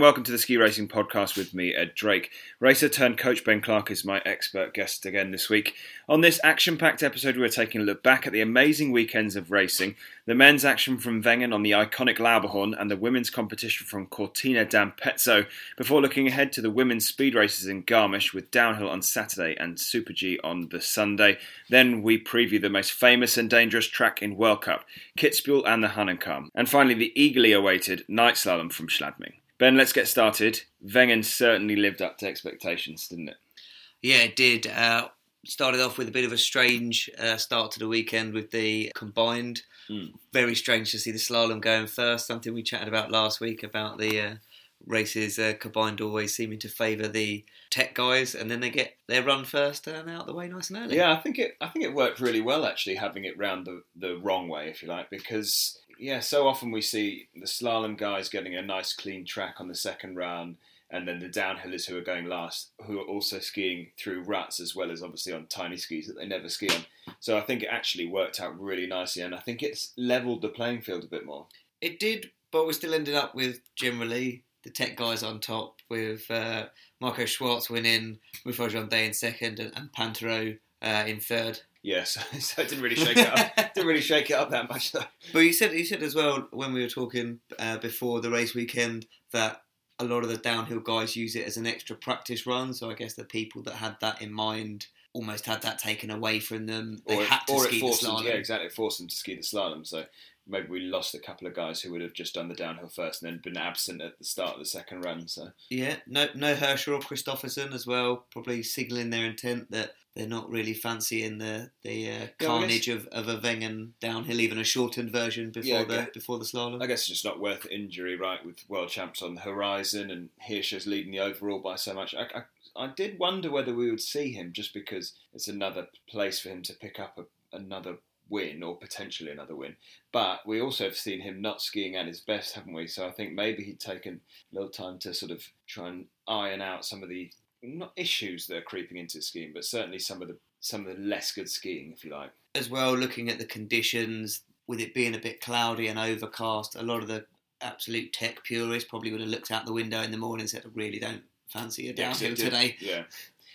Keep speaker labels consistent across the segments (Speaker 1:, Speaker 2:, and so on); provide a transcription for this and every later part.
Speaker 1: and welcome to the Ski Racing Podcast with me, Ed Drake. Racer turned coach Ben Clark is my expert guest again this week. On this action packed episode, we're taking a look back at the amazing weekends of racing, the men's action from Wengen on the iconic Lauberhorn, and the women's competition from Cortina d'Ampezzo, before looking ahead to the women's speed races in Garmisch with downhill on Saturday and Super G on the Sunday. Then we preview the most famous and dangerous track in World Cup, Kitzbühel and the Hahnenkamm. And finally, the eagerly awaited night slalom from Schladming. Ben, let's get started. Wengen certainly lived up to expectations, didn't it?
Speaker 2: Yeah, it did. Uh, started off with a bit of a strange uh, start to the weekend with the combined.
Speaker 1: Mm.
Speaker 2: Very strange to see the slalom going first. Something we chatted about last week about the uh, races uh, combined always seeming to favour the tech guys, and then they get their run first and out the way nice and early.
Speaker 1: Yeah, I think it. I think it worked really well actually, having it round the the wrong way, if you like, because yeah, so often we see the slalom guys getting a nice clean track on the second round, and then the downhillers who are going last, who are also skiing through ruts as well as obviously on tiny skis that they never ski on. So I think it actually worked out really nicely, and I think it's levelled the playing field a bit more.
Speaker 2: It did, but we still ended up with generally the tech guys on top, with uh, Marco Schwarz winning, Muffat-Jeandet in second, and, and Pinturault uh, in third.
Speaker 1: Yes, so it didn't really shake it up. didn't really shake it up that much though.
Speaker 2: But you said you said as well when we were talking uh, before the race weekend that a lot of the downhill guys use it as an extra practice run. So I guess the people that had that in mind almost had that taken away from them. They
Speaker 1: or
Speaker 2: had
Speaker 1: it,
Speaker 2: to ski the
Speaker 1: forced them,
Speaker 2: slalom.
Speaker 1: yeah, exactly, it forced them to ski the slalom. So maybe we lost a couple of guys who would have just done the downhill first and then been absent at the start of the second run. So
Speaker 2: Yeah, no, no Hirscher or Kristoffersen as well. Probably signalling their intent that they're not really fancying the the uh, carnage of, of a Wengen downhill, even a shortened version before
Speaker 1: Yeah,
Speaker 2: the
Speaker 1: okay.
Speaker 2: before the slalom.
Speaker 1: I guess it's just not worth injury, right? With world champs on the horizon and Hirscher's leading the overall by so much. I, I, I did wonder whether we would see him just because it's another place for him to pick up a, another win or potentially another win. But we also have seen him not skiing at his best, haven't we? So I think maybe he'd taken a little time to sort of try and iron out some of the not issues that are creeping into skiing, but certainly some of the some of the less good skiing, if you like.
Speaker 2: as well, looking at the conditions, with it being a bit cloudy and overcast, a lot of the absolute tech purists probably would have looked out the window in the morning and said, I really don't fancy a downhill today.
Speaker 1: Yeah.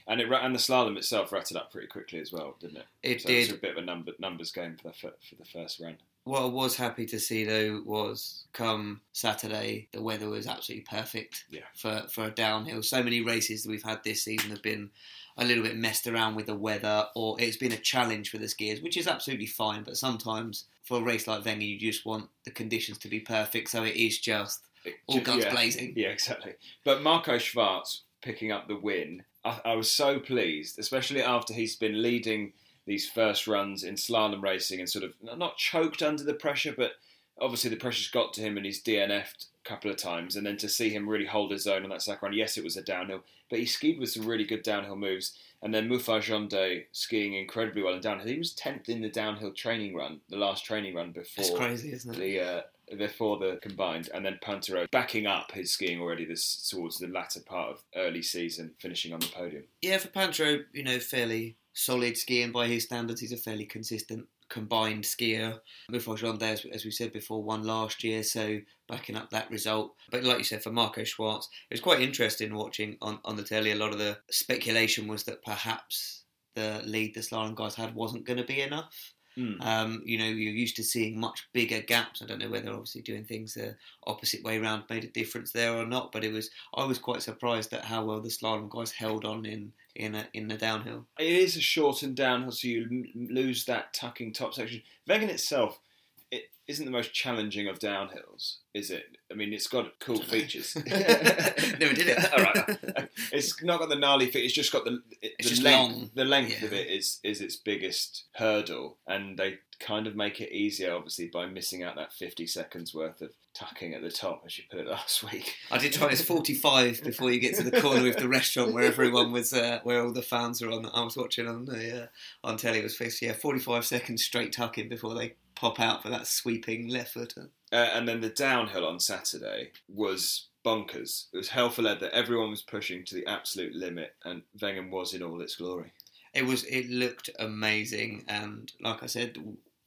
Speaker 1: And it and the slalom itself ratted up pretty quickly as well, didn't it?
Speaker 2: It
Speaker 1: so It was
Speaker 2: did.
Speaker 1: a bit of a number, numbers game for the for the first run.
Speaker 2: What I was happy to see though was come Saturday, the weather was absolutely perfect
Speaker 1: Yeah.
Speaker 2: for, for a downhill. So many races that we've had this season have been a little bit messed around with the weather, or it's been a challenge for the skiers, which is absolutely fine. But sometimes for a race like Wengen, you just want the conditions to be perfect, so it is just all guns
Speaker 1: yeah.
Speaker 2: blazing.
Speaker 1: Yeah, exactly. But Marco Schwarz picking up the win, I, I was so pleased, especially after he's been leading these first runs in slalom racing and sort of not choked under the pressure, but obviously the pressure's got to him and he's DNF'd a couple of times. And then to see him really hold his own on that second run, yes, it was a downhill, but he skied with some really good downhill moves. And then Muffat-Jeandet skiing incredibly well in downhill. He was 10th in the downhill training run, the last training run before
Speaker 2: It's crazy, isn't it?
Speaker 1: the uh, before the combined, and then Pinturault backing up his skiing already this towards the latter part of early season, finishing on the podium.
Speaker 2: Yeah, for Pinturault, you know, fairly solid skiing by his standards. He's a fairly consistent combined skier. Muffat as, as we said before, won last year, so backing up that result. But like you said, for Marco Schwarz, it was quite interesting watching on, on the telly. A lot of the speculation was that perhaps the lead the slalom guys had wasn't going to be enough.
Speaker 1: Hmm.
Speaker 2: Um, you know, you're used to seeing much bigger gaps. I don't know whether obviously doing things the opposite way around made a difference there or not, but it was. I was quite surprised at how well the slalom guys held on in in a, in the downhill.
Speaker 1: It is a shortened downhill, so you lose that tucking top section. Wengen itself, it isn't the most challenging of downhills, is it? I mean, it's got cool features.
Speaker 2: Never did it.
Speaker 1: All right. It's not got the gnarly feet. It's just got the it-
Speaker 2: It's
Speaker 1: the
Speaker 2: just
Speaker 1: length.
Speaker 2: long.
Speaker 1: The length
Speaker 2: Yeah.
Speaker 1: of it is is its biggest hurdle, and they kind of make it easier, obviously, by missing out that fifty seconds worth of tucking at the top, as you put it last week.
Speaker 2: I did try this 45 before you get to the corner of the restaurant where everyone was, uh, where all the fans were on. I was watching on the uh, on telly. It was fixed, yeah, 45 seconds straight tucking before they pop out for that sweeping left footer.
Speaker 1: Uh, and then the downhill on Saturday was bonkers. It was hell for leather. That everyone was pushing to the absolute limit, and Wengen was in all its glory.
Speaker 2: It was. It looked amazing, and like I said,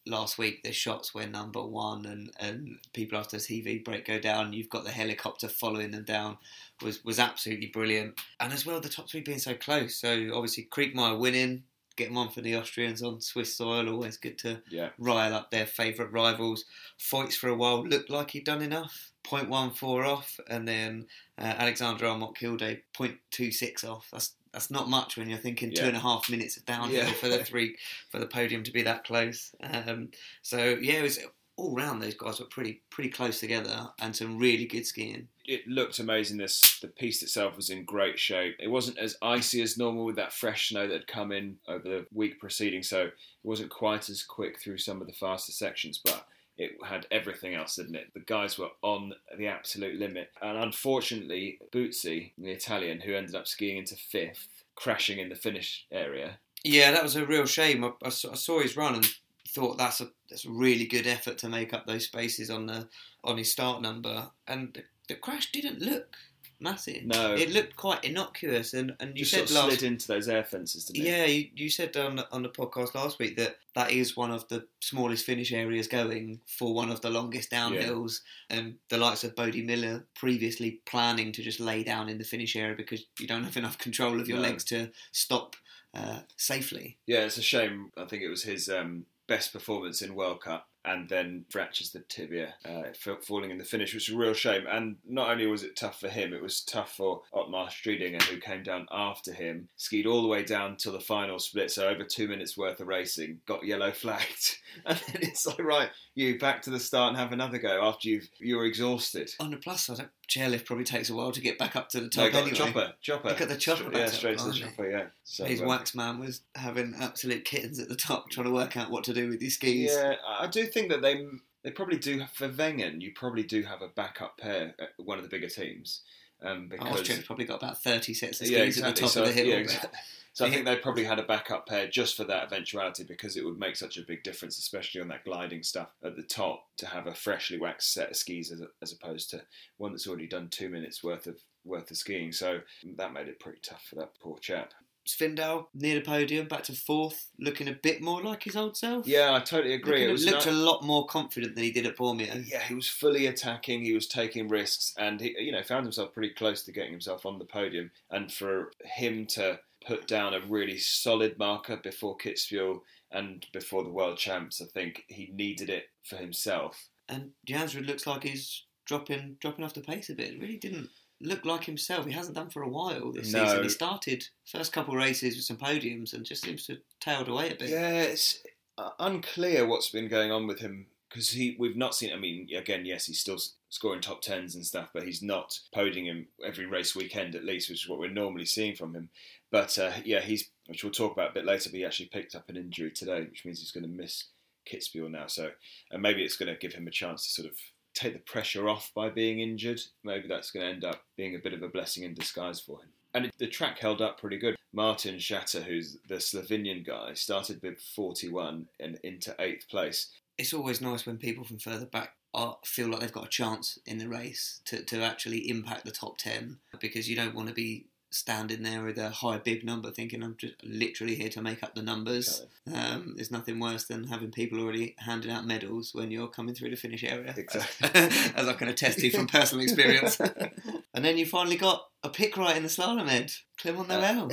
Speaker 2: last week, the shots were number one and, and people after the TV break go down, you've got the helicopter following them down, was was absolutely brilliant. And as well, the top three being so close. So obviously, Kriechmayr winning, getting one for the Austrians on Swiss soil, always good to
Speaker 1: Yeah.
Speaker 2: rile up their favourite rivals. Feuz for a while looked like he'd done enough. 0.14 off, and then uh, Aleksander Aamodt Kilde 0.26 off. That's that's not much when you're thinking two
Speaker 1: Yeah.
Speaker 2: and a half minutes of downhill
Speaker 1: Yeah.
Speaker 2: for the three for the podium to be that close. Um, so yeah, it was all round. Those guys were pretty pretty close together, and some really good skiing.
Speaker 1: it looked amazing. This the piece itself was in great shape. It wasn't as icy as normal with that fresh snow that had come in over the week preceding, so it wasn't quite as quick through some of the faster sections, but. It had everything else, didn't it? The guys were on the absolute limit. And unfortunately, Buzzi, the Italian, who ended up skiing into fifth, crashing in the finish area.
Speaker 2: Yeah, that was a real shame. I I saw his run and thought that's a that's a really good effort to make up those spaces on the on his start number. And the, the crash didn't look massive.
Speaker 1: No.
Speaker 2: it looked quite innocuous. And, and you
Speaker 1: Just
Speaker 2: said
Speaker 1: sort of
Speaker 2: last
Speaker 1: slid into those air fences, didn't it?
Speaker 2: yeah, you, you said on the, on the podcast last week that that is one of the smallest finish areas going for one of the longest downhills. And the likes of Bode Miller previously planning to just lay down in the finish area because you don't have enough control of your
Speaker 1: No.
Speaker 2: legs to stop uh, safely.
Speaker 1: Yeah, it's a shame. I think it was his um, best performance in World Cup, and then fractures the tibia, uh, falling in the finish, which is a real shame. And not only was it tough for him, it was tough for Otmar Striedinger, who came down after him, skied all the way down till the final split, so over two minutes worth of racing, got yellow flagged, and then it's like right, you back to the start and have another go after you've you're exhausted.
Speaker 2: On the plus side, chairlift probably takes a while to get back up to the
Speaker 1: No,
Speaker 2: top
Speaker 1: got
Speaker 2: anyway.
Speaker 1: the chopper, chopper.
Speaker 2: Look at the chopper
Speaker 1: yeah, straight to the chopper. Yeah. So,
Speaker 2: His wax man was having absolute kittens at the top, trying to work out what to do with his skis.
Speaker 1: Yeah, I do think that they they probably do for Wengen. You probably do have a backup pair at one of the bigger teams, um, because
Speaker 2: Austria's probably got about 30 sets of skis
Speaker 1: yeah,
Speaker 2: at the top
Speaker 1: so,
Speaker 2: of the hill.
Speaker 1: yeah, exactly. So I think they probably had a backup pair just for that eventuality because it would make such a big difference, especially on that gliding stuff at the top, to have a freshly waxed set of skis as, as opposed to one that's already done two minutes worth of worth of skiing. So that made it pretty tough for that poor chap.
Speaker 2: Svindal near the podium, back to fourth, looking a bit more like his old self.
Speaker 1: Yeah, I totally agree.
Speaker 2: Looking-
Speaker 1: it was
Speaker 2: looked a lot more confident than he did at Bormio.
Speaker 1: yeah, he was fully attacking. He was taking risks, and he, you know, found himself pretty close to getting himself on the podium. And for him to put down a really solid marker before Kitzbühel and before the world champs, I think he needed it for himself.
Speaker 2: And Jansrud looks like he's dropping dropping off the pace a bit. It really didn't look like himself. He hasn't done for a while this
Speaker 1: No.
Speaker 2: season. He started first couple of races with some podiums and just seems to have tailed away a bit.
Speaker 1: Yeah, it's uh, unclear what's been going on with him because he we've not seen. I mean, again, yes, he's still scoring top tens and stuff, but he's not podiuming every race weekend at least, which is what we're normally seeing from him. But uh, yeah, he's which we'll talk about a bit later. But he actually picked up an injury today, which means he's going to miss Kitzbühel now. So and maybe it's going to give him a chance to sort of take the pressure off by being injured. Maybe that's going to end up being a bit of a blessing in disguise for him. And the track held up pretty good. Martin Čater, who's the Slovenian guy, started with 41 and into eighth place.
Speaker 2: It's always nice when people from further back are, feel like they've got a chance in the race to, to actually impact the top 10 because you don't want to be standing there with a high bib number thinking I'm just literally here to make up the numbers. Um, there's nothing worse than having people already handing out medals when you're coming through the finish area.
Speaker 1: Exactly.
Speaker 2: As I can attest to from personal experience. and then you finally got a pick right in the slalom head, Clement Noel.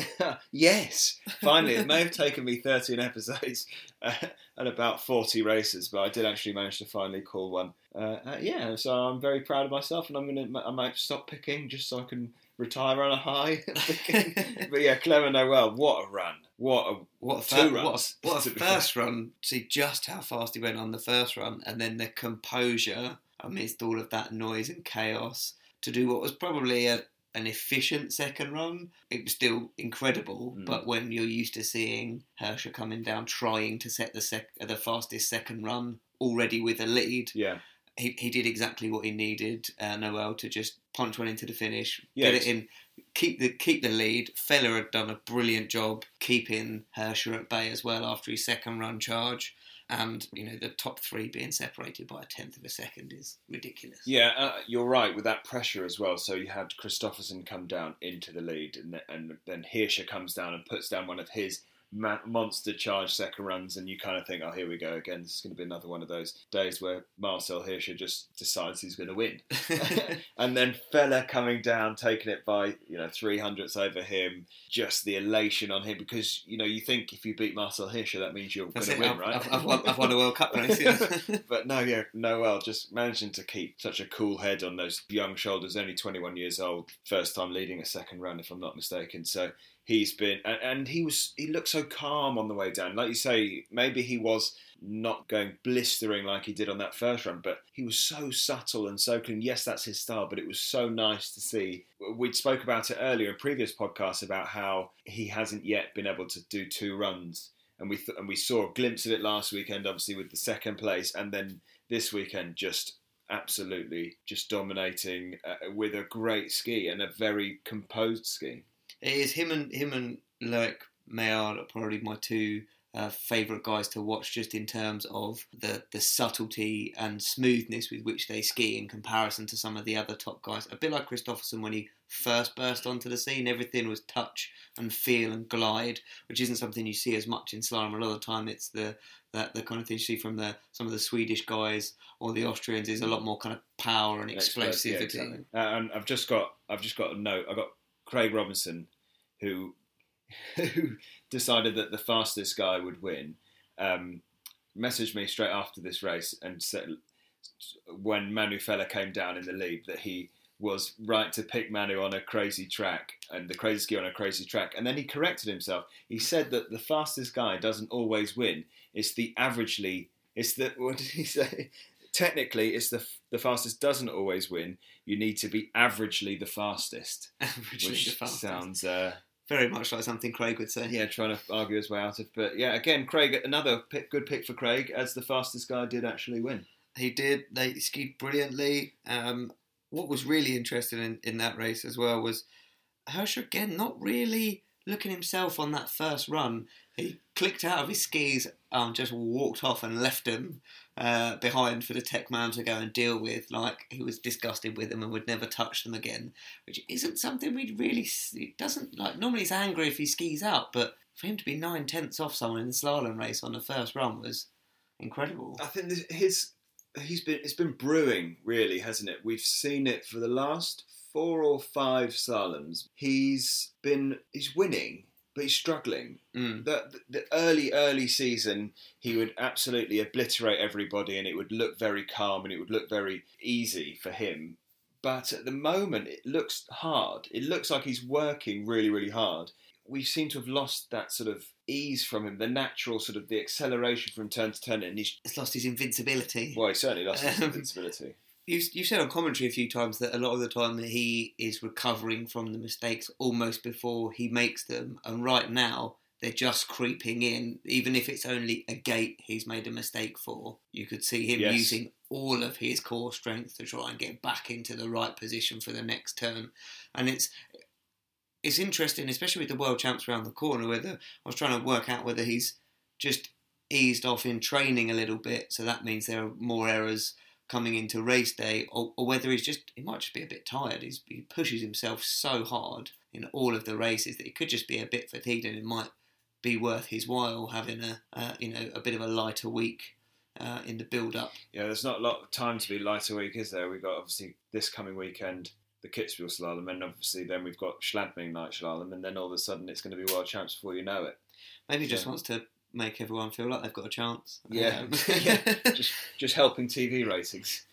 Speaker 1: yes, finally. It may have taken me 13 episodes uh, and about 40 races, but I did actually manage to finally call one. Uh, uh, yeah, so I'm very proud of myself, and I'm gonna I might stop picking just so I can retire on a high. but yeah, Clement Noel, what a run! What a
Speaker 2: What a,
Speaker 1: Two
Speaker 2: fir- what
Speaker 1: runs,
Speaker 2: a, what a first run. See just how fast he went on the first run, and then the composure amidst all of that noise and chaos to do what was probably a, an efficient second run. It was still incredible,
Speaker 1: Mm.
Speaker 2: but when you're used to seeing Hirscher coming down trying to set the sec- the fastest second run already with a lead,
Speaker 1: yeah.
Speaker 2: he, he did exactly what he needed. Uh, Noel to just punch one into the finish,
Speaker 1: Yeah,
Speaker 2: get it in, keep the keep the lead. Feller had done a brilliant job keeping Hirscher at bay as well after his second run charge. And you know the top three being separated by a tenth of a second is ridiculous.
Speaker 1: Yeah, uh, you're right with that pressure as well. So you had Kristoffersen come down into the lead, and, th- and then Hirscher comes down and puts down one of his ma- monster charge second runs, and you kind of think, oh, here we go again. This is going to be another one of those days where Marcel Hirscher just decides he's going to win, and then Feller coming down, taking it by you know three hundredths over him, just the elation on him because you know you think if you beat Marcel Hirscher, that means you're going to win,
Speaker 2: I've,
Speaker 1: right?
Speaker 2: I've, I've, won, I've won a World Cup race. Yeah.
Speaker 1: but no, yeah, Noel just managing to keep such a cool head on those young shoulders. Only 21 years old, first time leading a second run, if I'm not mistaken. So he's been, and, and he was, he looked so calm on the way down. Like you say, maybe he was not going blistering like he did on that first run, but he was so subtle and so clean. Yes, that's his style, but it was so nice to see. We'd spoke about it earlier in previous podcasts about how he hasn't yet been able to do two runs. And we th- and we saw a glimpse of it last weekend, obviously with the second place, and then this weekend just absolutely just dominating uh, with a great ski and a very composed ski.
Speaker 2: It is him and him and Loic Meillard are probably my two uh, favourite guys to watch, just in terms of the the subtlety and smoothness with which they ski in comparison to some of the other top guys. A bit like Kristoffersen when he first burst onto the scene, everything was touch and feel and glide, which isn't something you see as much in slalom. A lot of the time, it's the that the kind of thing you see from the some of the Swedish guys or the Austrians is a lot more kind of power and explosivity.
Speaker 1: Yeah, exactly. uh, and I've just got I've just got a note. I got Craig Robinson, who who decided that the fastest guy would win. Um, messaged me straight after this race and said when Manu Feller came down in the lead that he was right to pick Manu on a crazy track and the crazy ski on a crazy track. And then he corrected himself. He said that the fastest guy doesn't always win. It's the averagely. It's the what did he say? Technically, it's the the fastest doesn't always win. You need to be averagely the fastest,
Speaker 2: Averagely
Speaker 1: which
Speaker 2: the fastest.
Speaker 1: sounds uh,
Speaker 2: very much like something Craig would say.
Speaker 1: yeah, trying to argue his way out of. But yeah, again, Craig, another pick, good pick for Craig, as the fastest guy did actually win.
Speaker 2: He did. They skied brilliantly. Um, what was really interesting in, in that race as well was Hirscher again not really looking himself on that first run. He clicked out of his skis, um, just walked off and left them uh, behind for the tech man to go and deal with. Like he was disgusted with them and would never touch them again, which isn't something we'd really. It doesn't like normally he's angry if he skis out, but for him to be nine tenths off someone in the slalom race on the first run was incredible.
Speaker 1: I think this, his he's been it's been brewing really, hasn't it? We've seen it for the last four or five slaloms. He's been he's winning, but he's struggling.
Speaker 2: Mm.
Speaker 1: The, the, the early early season, he would absolutely obliterate everybody, and it would look very calm and it would look very easy for him. But at the moment, it looks hard. It looks like he's working really, really hard. We seem to have lost that sort of ease from him, the natural sort of the acceleration from turn to turn, and he's
Speaker 2: It's lost his invincibility.
Speaker 1: well, he certainly lost his
Speaker 2: Um,
Speaker 1: invincibility.
Speaker 2: You you said on commentary a few times that a lot of the time that he is recovering from the mistakes almost before he makes them, and right now they're just creeping in. Even if it's only a gate he's made a mistake for, you could see him
Speaker 1: Yes.
Speaker 2: using all of his core strength to try and get back into the right position for the next turn. And it's it's interesting, especially with the world champs around the corner. Whether I was trying to work out whether he's just eased off in training a little bit, so that means there are more errors coming into race day, or, or whether he's just he might just be a bit tired. He's, he pushes himself so hard in all of the races that he could just be a bit fatigued, and it might be worth his while having a uh, you know a bit of a lighter week uh, in the build up.
Speaker 1: Yeah, there's not a lot of time to be lighter week, is there? We've got obviously this coming weekend the Kitzbühel slalom, and obviously then we've got Schladming night slalom, and then all of a sudden it's going to be world champs before you know it.
Speaker 2: Maybe he just wants to make everyone feel like they've got a chance.
Speaker 1: Yeah,
Speaker 2: Um,
Speaker 1: yeah. just just helping TV ratings.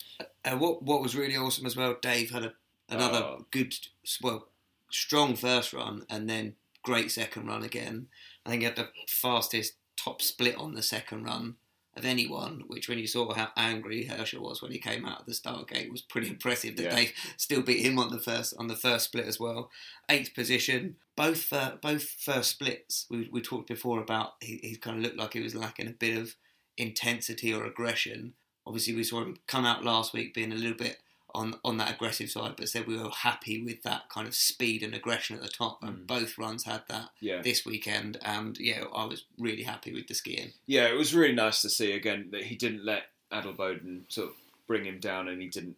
Speaker 2: Uh, what what was really awesome as well, Dave had a, another
Speaker 1: Oh.
Speaker 2: good, well, strong first run and then great second run again. I think he had the fastest top split on the second run of anyone, which when you saw how angry Hirscher was when he came out of the start gate was pretty impressive that
Speaker 1: Yeah.
Speaker 2: they still beat him on the first on the first split as well. Eighth position, both uh, both first splits. We, we talked before about he, he kind of looked like he was lacking a bit of intensity or aggression. Obviously, we saw him come out last week being a little bit on on that aggressive side, but said we were happy with that kind of speed and aggression at the top. And
Speaker 1: Mm.
Speaker 2: both runs had that
Speaker 1: Yeah,
Speaker 2: this weekend, and yeah, I was really happy with the skiing.
Speaker 1: yeah. It was really nice to see again that he didn't let Adelboden sort of bring him down, and he didn't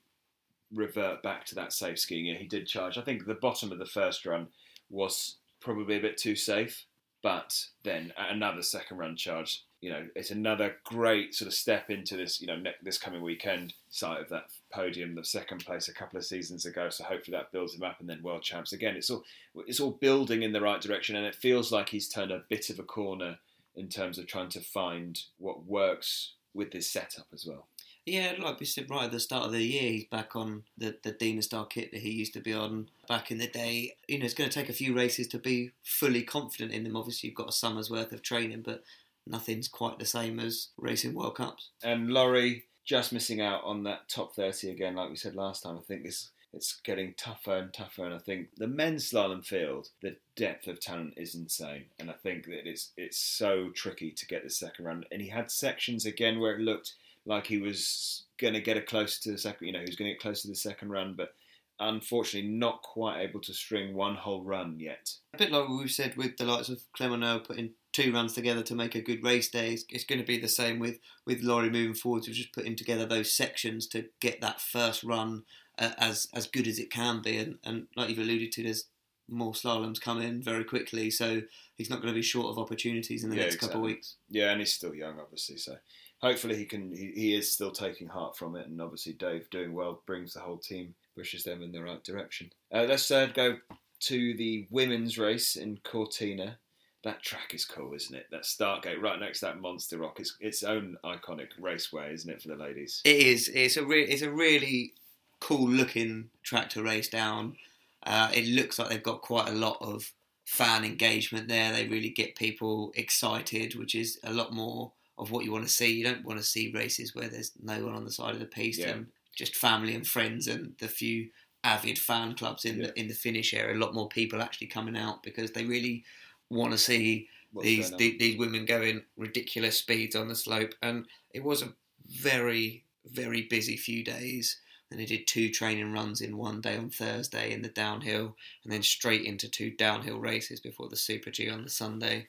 Speaker 1: revert back to that safe skiing. Yeah, he did charge. I think the bottom of the first run was probably a bit too safe, But then another second run charge, you know, it's another great sort of step into this, you know, ne- this coming weekend side of that podium, the second place a couple of seasons ago. So hopefully that builds him up, and then world champs again. It's all it's all building in the right direction, and it feels like he's turned a bit of a corner in terms of trying to find what works with this setup as well.
Speaker 2: Yeah, like we said right at the start of the year, he's back on the, the Dynastar kit that he used to be on back in the day. You know, it's going to take a few races to be fully confident in them. Obviously, you've got a summer's worth of training, but nothing's quite the same as racing World Cups.
Speaker 1: And Laurie just missing out on that top 30 again, like we said last time. I think it's, it's getting tougher and tougher. And I think the men's slalom field, the depth of talent is insane. And I think that it's, it's so tricky to get the second round. And he had sections again where it looked like he was going to get a close to the second, you know, he was going to get close to the second run, but unfortunately not quite able to string one whole run yet.
Speaker 2: A bit like we've said with the likes of Clement Noel putting two runs together to make a good race day, it's, it's going to be the same with, with Laurie moving forwards, We're just putting together those sections to get that first run uh, as as good as it can be. And, and like you've alluded to, there's more slaloms coming very quickly, so he's not going to be short of opportunities in the
Speaker 1: Yeah,
Speaker 2: next couple of weeks.
Speaker 1: Yeah, and he's still young, obviously. So hopefully he can. He, he is still taking heart from it, and obviously Dave doing well brings the whole team, pushes them in the right direction. Uh, let's uh, go to the women's race in Cortina. That track is cool, isn't it? That start gate right next to that monster rock. It's its own iconic raceway, isn't it, for the ladies?
Speaker 2: It is. It's a re- it's a really cool looking track to race down. Uh, it looks like they've got quite a lot of fan engagement there. They really get people excited, which is a lot more of what you want to see. You don't want to see races where there's no one on the side of the piece
Speaker 1: Yeah.
Speaker 2: and just family and friends and the few avid fan clubs in
Speaker 1: Yeah.
Speaker 2: the in the finish area. A lot more people actually coming out because they really want to see
Speaker 1: What's
Speaker 2: these, the, these women going ridiculous speeds on the slope, and it was a very very busy few days. And they did two training runs in one day on Thursday in the downhill, and then straight into two downhill races before the Super G on the Sunday.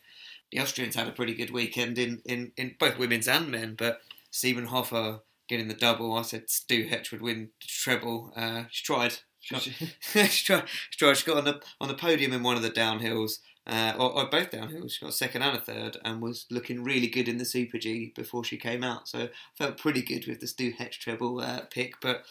Speaker 2: The Austrians had a pretty good weekend in, in, in both women's and men, but Siebenhofer getting the double. I said Stuhec would win the treble. Uh, she tried. She, she tried. She tried. She got on the on the podium in one of the downhills, uh, or, or both downhills. She got second and a third, and was looking really good in the Super G before she came out. So I felt pretty good with the Stuhec treble uh, pick. But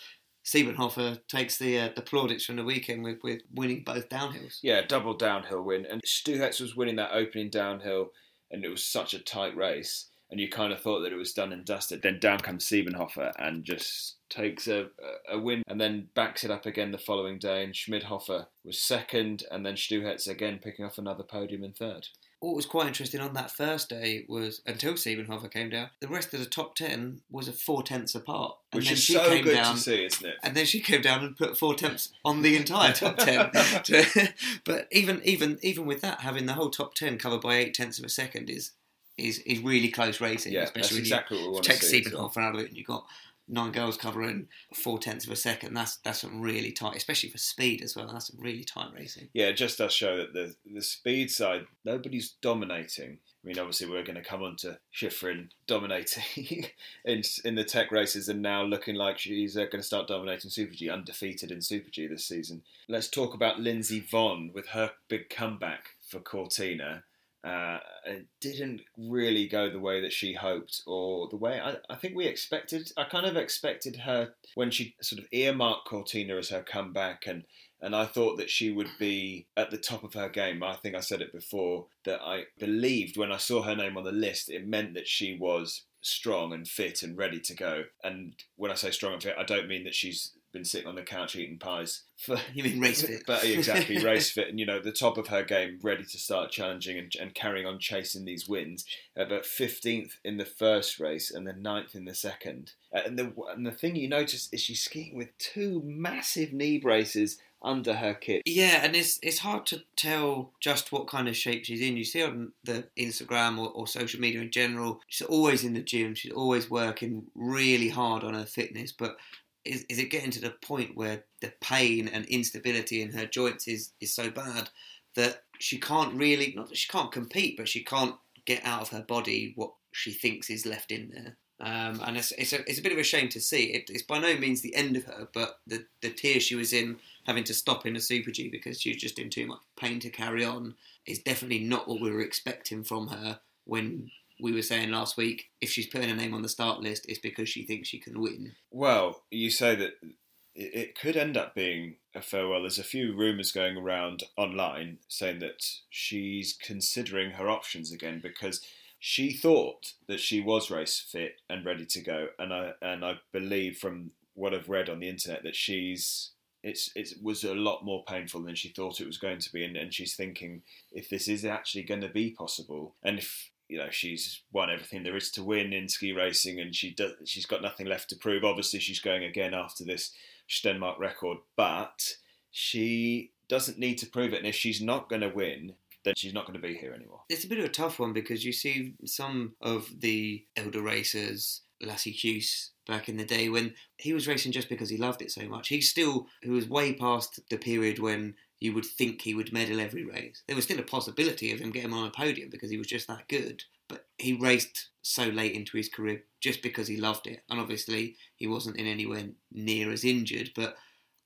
Speaker 2: Siebenhofer takes the uh, the plaudits from the weekend with, with winning both downhills.
Speaker 1: Yeah, double downhill win. And Stuhec was winning that opening downhill, and it was such a tight race. And you kind of thought that it was done and dusted. Then down comes Siebenhofer and just takes a, a win and then backs it up again the following day. And Schmidhofer was second, and then Stuhec again picking off another podium in third.
Speaker 2: What was quite interesting on that first day was until Siebenhofer came down, the rest of the top ten was a four tenths apart. And
Speaker 1: Which
Speaker 2: then
Speaker 1: is
Speaker 2: she
Speaker 1: so
Speaker 2: came
Speaker 1: good
Speaker 2: down,
Speaker 1: to see, isn't it?
Speaker 2: and then she came down and put four tenths on the entire top ten. but even even even with that, having the whole top ten covered by eight tenths of a second is is is really close racing.
Speaker 1: Yeah, that's
Speaker 2: especially when
Speaker 1: exactly what we
Speaker 2: you
Speaker 1: want to
Speaker 2: take
Speaker 1: see. well.
Speaker 2: Out of it, and you've got nine girls covering four tenths of a second. That's that's some really tight, especially for speed as well. That's some really tight racing.
Speaker 1: Yeah, it just does show that the the speed side, nobody's dominating. I mean, obviously, we're going to come on to Shiffrin dominating in in the tech races, and now looking like she's uh, going to start dominating Super G, undefeated in Super G this season. Let's talk about Lindsey Vonn with her big comeback for Cortina. Uh, it didn't really go the way that she hoped, or the way I, I think we expected. I kind of expected her when she sort of earmarked Cortina as her comeback, and and I thought that she would be at the top of her game. I think I said it before that I believed when I saw her name on the list, it meant that she was strong and fit and ready to go. And when I say strong and fit, I don't mean that she's been sitting on the couch eating pies for
Speaker 2: You mean race fit?
Speaker 1: but exactly race fit and you know the top of her game ready to start challenging and, and carrying on chasing these wins uh, but 15th in the first race and then 9th in the second uh, and the and the thing you notice is she's skiing with two massive knee braces under her kit
Speaker 2: Yeah, and it's it's hard to tell just what kind of shape she's in. You see on the Instagram or, or social media in general, she's always in the gym. She's always working really hard on her fitness. But is, is it getting to the point where the pain and instability in her joints is, is so bad that she can't really not that she can't compete, but she can't get out of her body what she thinks is left in there. Um, and it's, it's, a, it's a bit of a shame to see. It, it's by no means the end of her, but the, the tears she was in having to stop in a Super G because she was just in too much pain to carry on is definitely not what we were expecting from her when we were saying last week if she's putting her name on the start list, it's because she thinks she can win.
Speaker 1: Well, you say that it, could end up being a farewell. There's a few rumours going around online saying that she's considering her options again because she thought that she was race fit and ready to go, and I and I believe from what I've read on the internet that she's it's it was a lot more painful than she thought it was going to be, and, and she's thinking if this is actually going to be possible, and if you know she's won everything there is to win in ski racing, and she does she's got nothing left to prove. Obviously, she's going again after this Stenmark record, but she doesn't need to prove it, and if she's not going to win, then she's not going to be here anymore.
Speaker 2: It's a bit of a tough one because you see some of the elder racers, Lasse Kjus back in the day when he was racing just because he loved it so much. He still he was way past the period when you would think he would medal every race. There was still a possibility of him getting on a podium because he was just that good. But he raced so late into his career just because he loved it. And obviously he wasn't in anywhere near as injured. But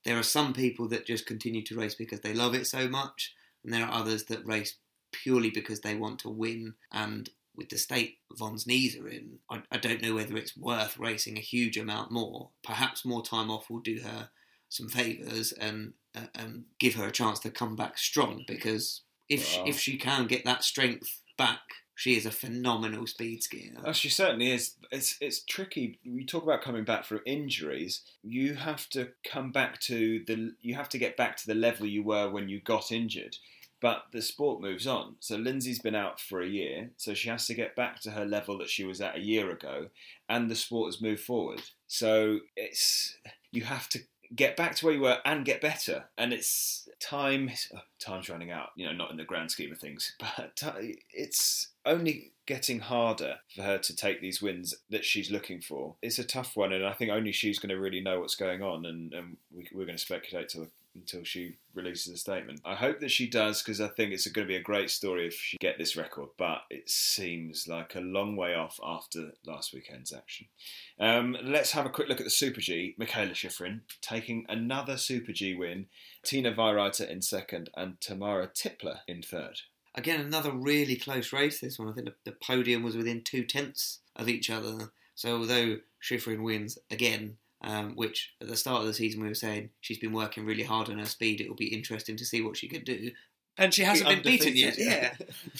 Speaker 2: there are some people that just continue to race because they love it so much and there are others that race purely because they want to win. And with the state Vonn's knees are in, I, I don't know whether it's worth racing a huge amount more. Perhaps more time off will do her some favours and uh, and give her a chance to come back strong. Because if she, if she can get that strength back, she is a phenomenal speed skier.
Speaker 1: Oh, she certainly is. It's it's tricky. You talk about coming back from injuries. You have to come back to the. You have to get back to the level you were when you got injured. But the sport moves on. So Lindsey's been out for a year, so she has to get back to her level that she was at a year ago, and the sport has moved forward. So it's you have to get back to where you were and get better. And it's time. Oh, time's running out. You know, not in the grand scheme of things, but uh, it's only getting harder for her to take these wins that she's looking for. It's a tough one, and I think only she's going to really know what's going on, and, and we, are going to speculate till until she releases a statement. I hope that she does because I think it's going to be a great story if she get this record. But it seems like a long way off after last weekend's action. Um, let's have a quick look at the Super G. Michaela Shiffrin taking another Super G win. Tina Weirather in second and Tamara Tippler in third.
Speaker 2: Again, another really close race. This one, I think the, the podium was within two tenths of each other. So although Shiffrin wins again, um, which at the start of the season we were saying she's been working really hard on her speed. It will be interesting to see what she could do. And she hasn't been beaten yet. Yeah,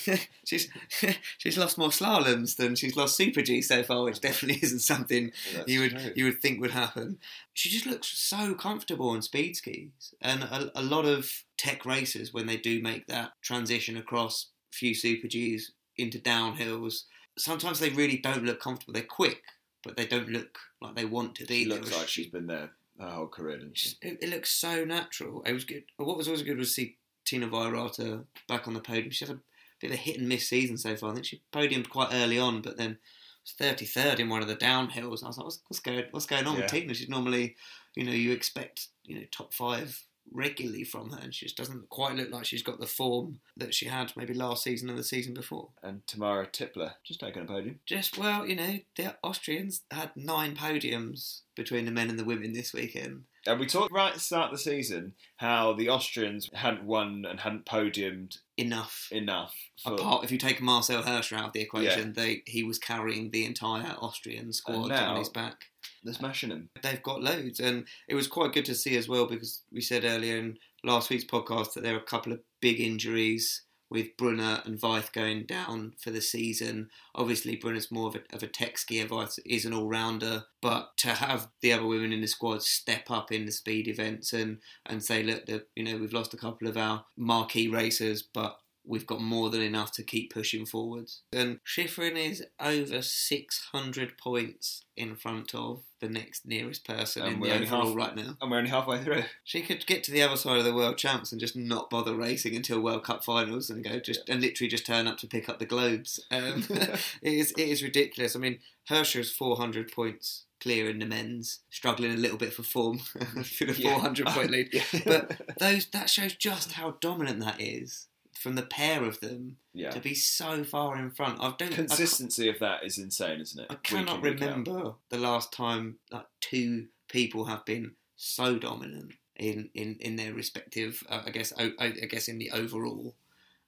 Speaker 2: she's she's lost more slaloms than she's lost Super G so far, which definitely isn't something That's you would true. you would think would happen. She just looks so comfortable on speed skis, and a, a lot of tech racers when they do make that transition across few Super Gs into downhills, sometimes they really don't look comfortable. They're quick, but they don't look like they want to be.
Speaker 1: She looks like she's been there her whole career?
Speaker 2: It, it, looks so natural. It was good. What was always good was to see Tina Weirather back on the podium. She had a bit of a hit and miss season so far. I think she podiumed quite early on, but then was thirty third in one of the downhills. I was like, what's, what's going what's going on yeah. with Tina? She's normally, you know, you expect you know top five regularly from her, and she just doesn't quite look like she's got the form that she had maybe last season and the season before.
Speaker 1: And Tamara Tippler just taking a podium.
Speaker 2: Just well, you know, the Austrians had nine podiums between the men and the women this weekend.
Speaker 1: And we talked right at the start of the season how the Austrians hadn't won and hadn't podiumed
Speaker 2: enough.
Speaker 1: Enough.
Speaker 2: For... Apart, if you take Marcel Hirscher out of the equation, yeah. they he was carrying the entire Austrian squad on his back.
Speaker 1: They're smashing him.
Speaker 2: They've got loads, and it was quite good to see as well because we said earlier in last week's podcast that there are a couple of big injuries with Brunner and Veith going down for the season. Obviously, Brunner's more of a, of a tech skier, Veith is an all rounder. But to have the other women in the squad step up in the speed events and, and say, look, the, you know, we've lost a couple of our marquee racers, but we've got more than enough to keep pushing forwards. And Shiffrin is over 600 points in front of the next nearest person and in the overall half, right now.
Speaker 1: And we're only halfway through.
Speaker 2: She could get to the other side of the world champs and just not bother racing until World Cup finals and go just yeah. and literally just turn up to pick up the globes. Um, it is it is ridiculous. I mean, Hirscher's 400 points clear in the men's, struggling a little bit for form for the yeah. 400 point lead. yeah. But those that shows just how dominant that is from the pair of them
Speaker 1: Yeah.
Speaker 2: to be so far in front. I don't I
Speaker 1: Consistency of that is insane, isn't it?
Speaker 2: I
Speaker 1: Week
Speaker 2: cannot
Speaker 1: in, week out.
Speaker 2: remember the last time like two people have been so dominant in in in their respective. Uh, I guess I, I guess in the overall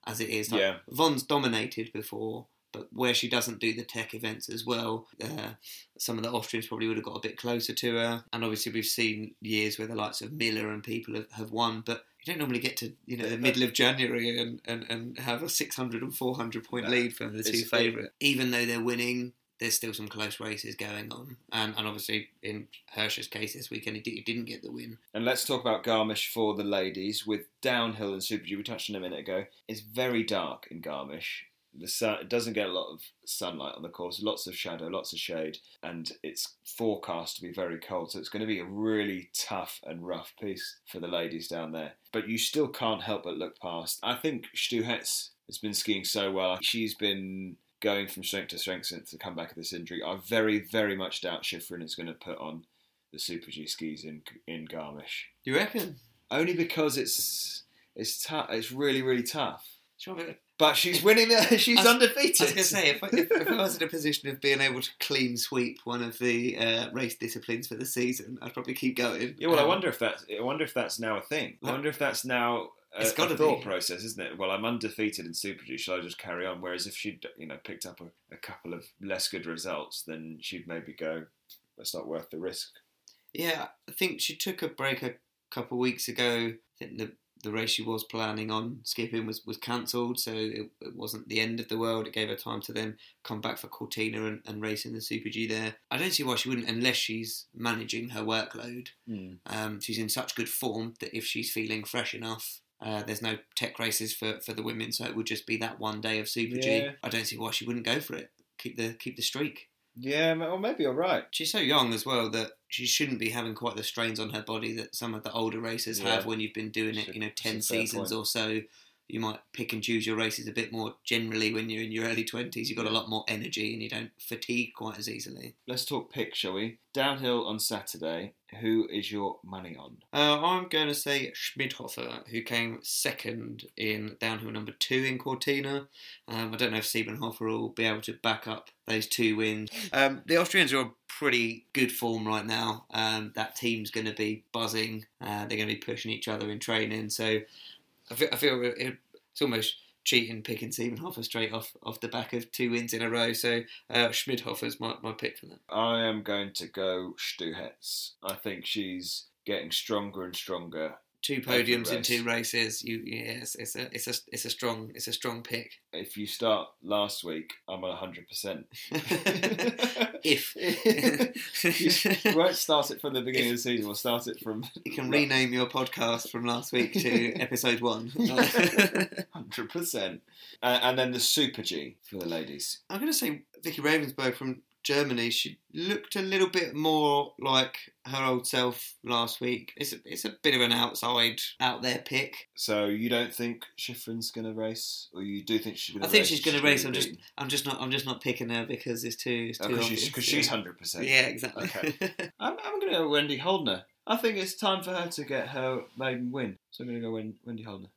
Speaker 2: as it is. Like,
Speaker 1: Yeah.
Speaker 2: Vonn's dominated before, but where she doesn't do the tech events as well, uh, some of the Austrians probably would have got a bit closer to her. And obviously, we've seen years where the likes of Miller and people have, have won, but you don't normally get to you know the middle of January and, and, and have a 600 and 400 point
Speaker 1: No.
Speaker 2: lead from the two favourite. Even though they're winning, there's still some close races going on. And, and obviously, in Hirsch's case this weekend, he, di- he didn't get the win.
Speaker 1: And let's talk about Garmisch for the ladies with downhill and Super G. We touched on a minute ago. It's very dark in Garmisch. The sun it doesn't get a lot of sunlight on the course, lots of shadow, lots of shade, and it's forecast to be very cold. So it's going to be a really tough and rough piece for the ladies down there. But you still can't help but look past. I think Stuhec has been skiing so well. She's been going from strength to strength since the comeback of this injury. I very, very much doubt Shiffrin is going to put on the Super G skis in in Garmisch Do
Speaker 2: You reckon?
Speaker 1: only because it's it's tough. It's really really tough.
Speaker 2: But
Speaker 1: she's winning. The, she's
Speaker 2: I was-
Speaker 1: undefeated.
Speaker 2: I was going to say, if I, if, if I was in a position of being able to clean sweep one of the uh, race disciplines for the season, I'd probably keep going.
Speaker 1: yeah. Well, I
Speaker 2: Um,
Speaker 1: wonder if that's. I wonder if that's now a thing. I wonder if that's now. A,
Speaker 2: it's gotta
Speaker 1: a thought
Speaker 2: be.
Speaker 1: process, isn't it? Well, I'm undefeated in Super G. Shall I just carry on? Whereas if she'd, you know, picked up a, a couple of less good results, then she'd maybe go, That's not worth the risk."
Speaker 2: Yeah, I think she took a break a couple of weeks ago. I think the the race she was planning on skipping was, was cancelled, so it, it wasn't the end of the world. It gave her time to then come back for Cortina and, and race in the Super G there. I don't see why she wouldn't, unless she's managing her workload. Um, she's in such good form that if she's feeling fresh enough, uh, there's no tech races for, for the women, so it would just be that one day of Super
Speaker 1: Yeah.
Speaker 2: G. I don't see why she wouldn't go for it. Keep the keep the streak.
Speaker 1: Yeah, or maybe you're right.
Speaker 2: She's so young as well that she shouldn't be having quite the strains on her body that some of the older racers
Speaker 1: Yeah.
Speaker 2: have when you've been doing it,
Speaker 1: Should-
Speaker 2: you know,
Speaker 1: a
Speaker 2: ten
Speaker 1: fair
Speaker 2: seasons
Speaker 1: point.
Speaker 2: or so. You might pick and choose your races a bit more generally when you're in your early twenties. You've got a lot more energy and you don't fatigue quite as easily.
Speaker 1: Let's talk pick, shall we? Downhill on Saturday. Who is your money on?
Speaker 2: Uh, I'm going to say Schmidhofer, who came second in downhill number two in Cortina. Um, I don't know if Siebenhofer will be able to back up those two wins. Um, the Austrians are on pretty good form right now. Um, that team's going to be buzzing. Uh, they're going to be pushing each other in training. So I feel, I feel it's almost cheating picking Siebenhofer straight off, off the back of two wins in a row. So uh, Schmidhofer's my, my pick for that.
Speaker 1: I am going to go Stuhec. I think she's getting stronger and stronger.
Speaker 2: Two podiums in two races. You yes, it's a it's a it's a strong it's a strong pick.
Speaker 1: If you start last week, I'm at 100%.
Speaker 2: if
Speaker 1: you won't start it from the beginning of the season, we'll start it from
Speaker 2: you can rename your podcast from last week to episode one.
Speaker 1: 100%. Uh, and then the Super G for the ladies.
Speaker 2: I'm going to say Vicky Rebensburg from Germany. She looked a little bit more like her old self last week. It's a, it's a bit of an outside, out there pick.
Speaker 1: So you don't think Shiffrin's going to race? Or you do think she's going to?
Speaker 2: I think
Speaker 1: race?
Speaker 2: she's going to
Speaker 1: gonna
Speaker 2: race. I'm just? I'm just not I'm just not picking her because it's too it's
Speaker 1: Oh,
Speaker 2: too
Speaker 1: 'cause she's, she's
Speaker 2: yeah.
Speaker 1: 100%.
Speaker 2: yeah exactly.
Speaker 1: Okay. I'm, I'm going to go Wendy Holdener. I think it's time for her to get her maiden win. So I'm going to go Wen- Wendy Holdener.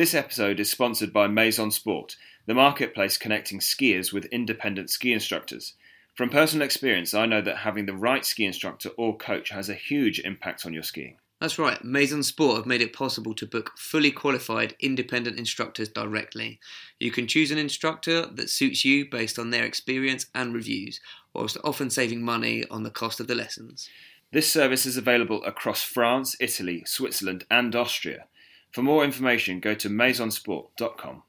Speaker 1: This episode is sponsored by Maison Sport, the marketplace connecting skiers with independent ski instructors. From personal experience, I know that having the right ski instructor or coach has a huge impact on your skiing.
Speaker 2: That's right. Maison Sport have made it possible to book fully qualified independent instructors directly. You can choose an instructor that suits you based on their experience and reviews, whilst often saving money on the cost of the lessons.
Speaker 1: This service is available across France, Italy, Switzerland, and Austria. For more information, go to maisonsport.com.